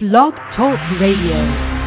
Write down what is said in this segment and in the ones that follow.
Blog Talk Radio.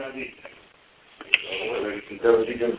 radite. Da vidim, da vidim,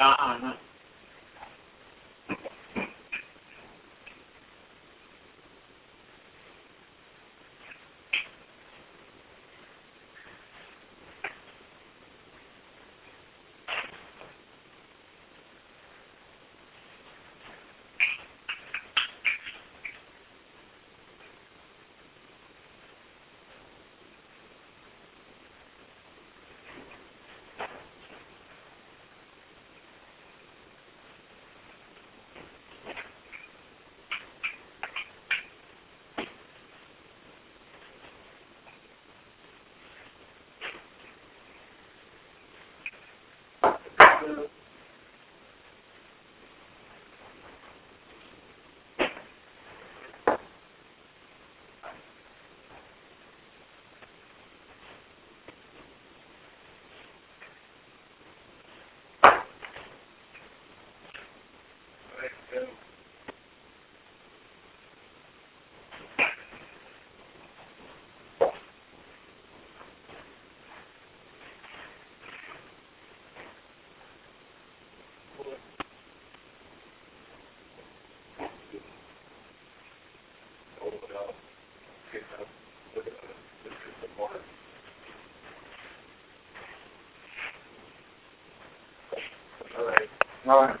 you can double Mm-hmm. All right.